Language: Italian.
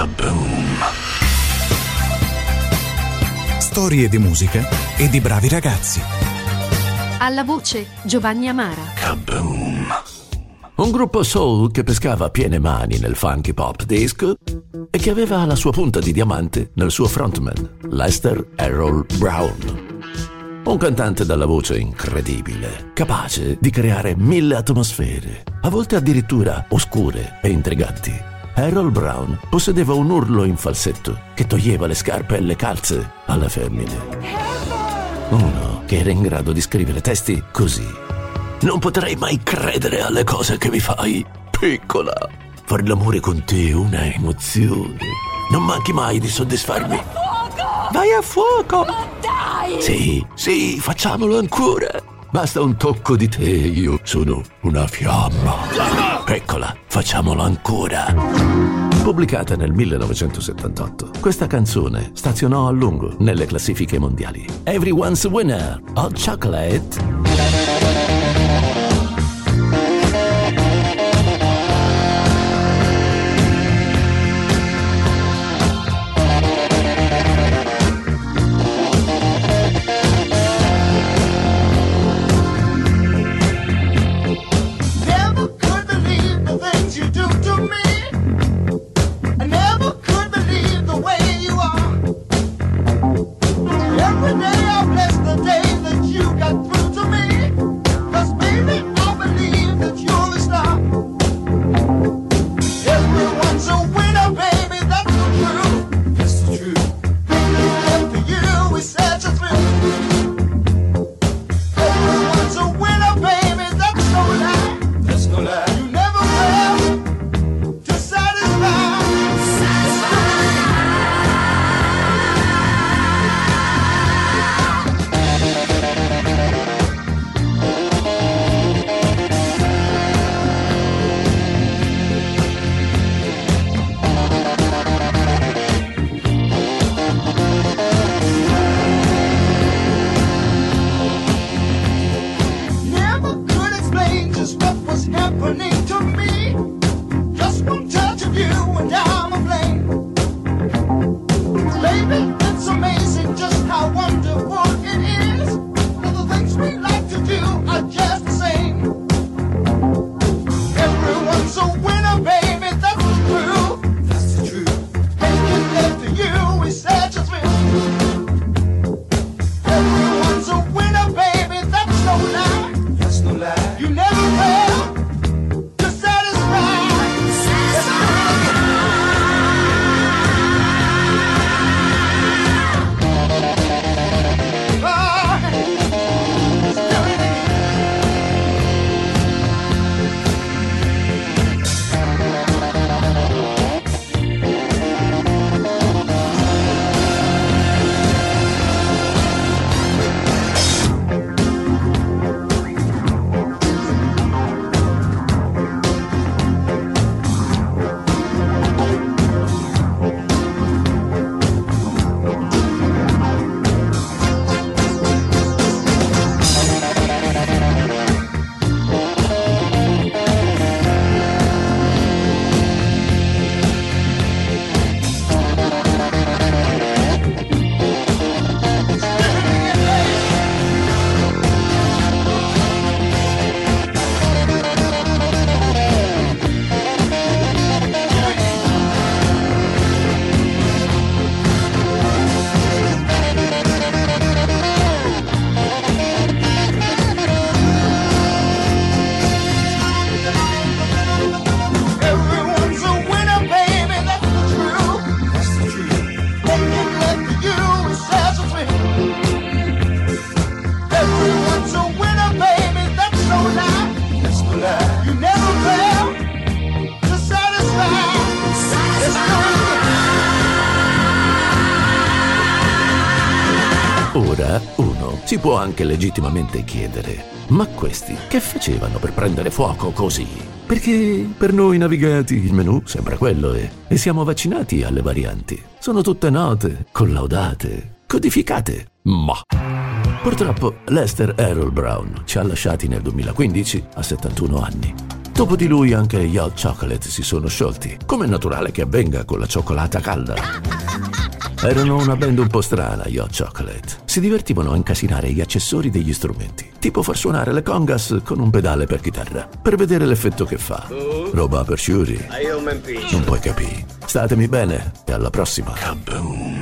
Kaboom! Storie di musica e di bravi ragazzi. Alla voce Giovanni Amara. Kaboom! Un gruppo soul che pescava a piene mani nel funky pop disco e che aveva la sua punta di diamante nel suo frontman, Lester Errol Brown. Un cantante dalla voce incredibile, capace di creare mille atmosfere, a volte addirittura oscure e intriganti. Errol Brown possedeva un urlo in falsetto che toglieva le scarpe e le calze alle femmine. Uno che era in grado di scrivere testi così. Non potrei mai credere alle cose che mi fai, piccola. Fare l'amore con te è una emozione. Non manchi mai di soddisfarmi. Vai a fuoco! Dai! Sì, sì, facciamolo ancora. Basta un tocco di te, io sono una fiamma. Eccola, facciamolo ancora. Pubblicata nel 1978, questa canzone stazionò a lungo nelle classifiche mondiali. Everyone's winner, hot chocolate. Ora uno si può anche legittimamente chiedere, ma questi che facevano per prendere fuoco così? Perché per noi navigati il menù sembra quello e, e siamo vaccinati alle varianti. Sono tutte note, collaudate, codificate. Ma purtroppo Lester Errol Brown ci ha lasciati nel 2015 a 71 anni. Dopo di lui anche gli Hot Chocolate si sono sciolti, come è naturale che avvenga con la cioccolata calda. Erano una band un po' strana, gli Hot Chocolate. Si divertivano a incasinare gli accessori degli strumenti, tipo far suonare le congas con un pedale per chitarra, per vedere l'effetto che fa. Roba per sciuri. Non puoi capire. Statemi bene e alla prossima. Kaboom.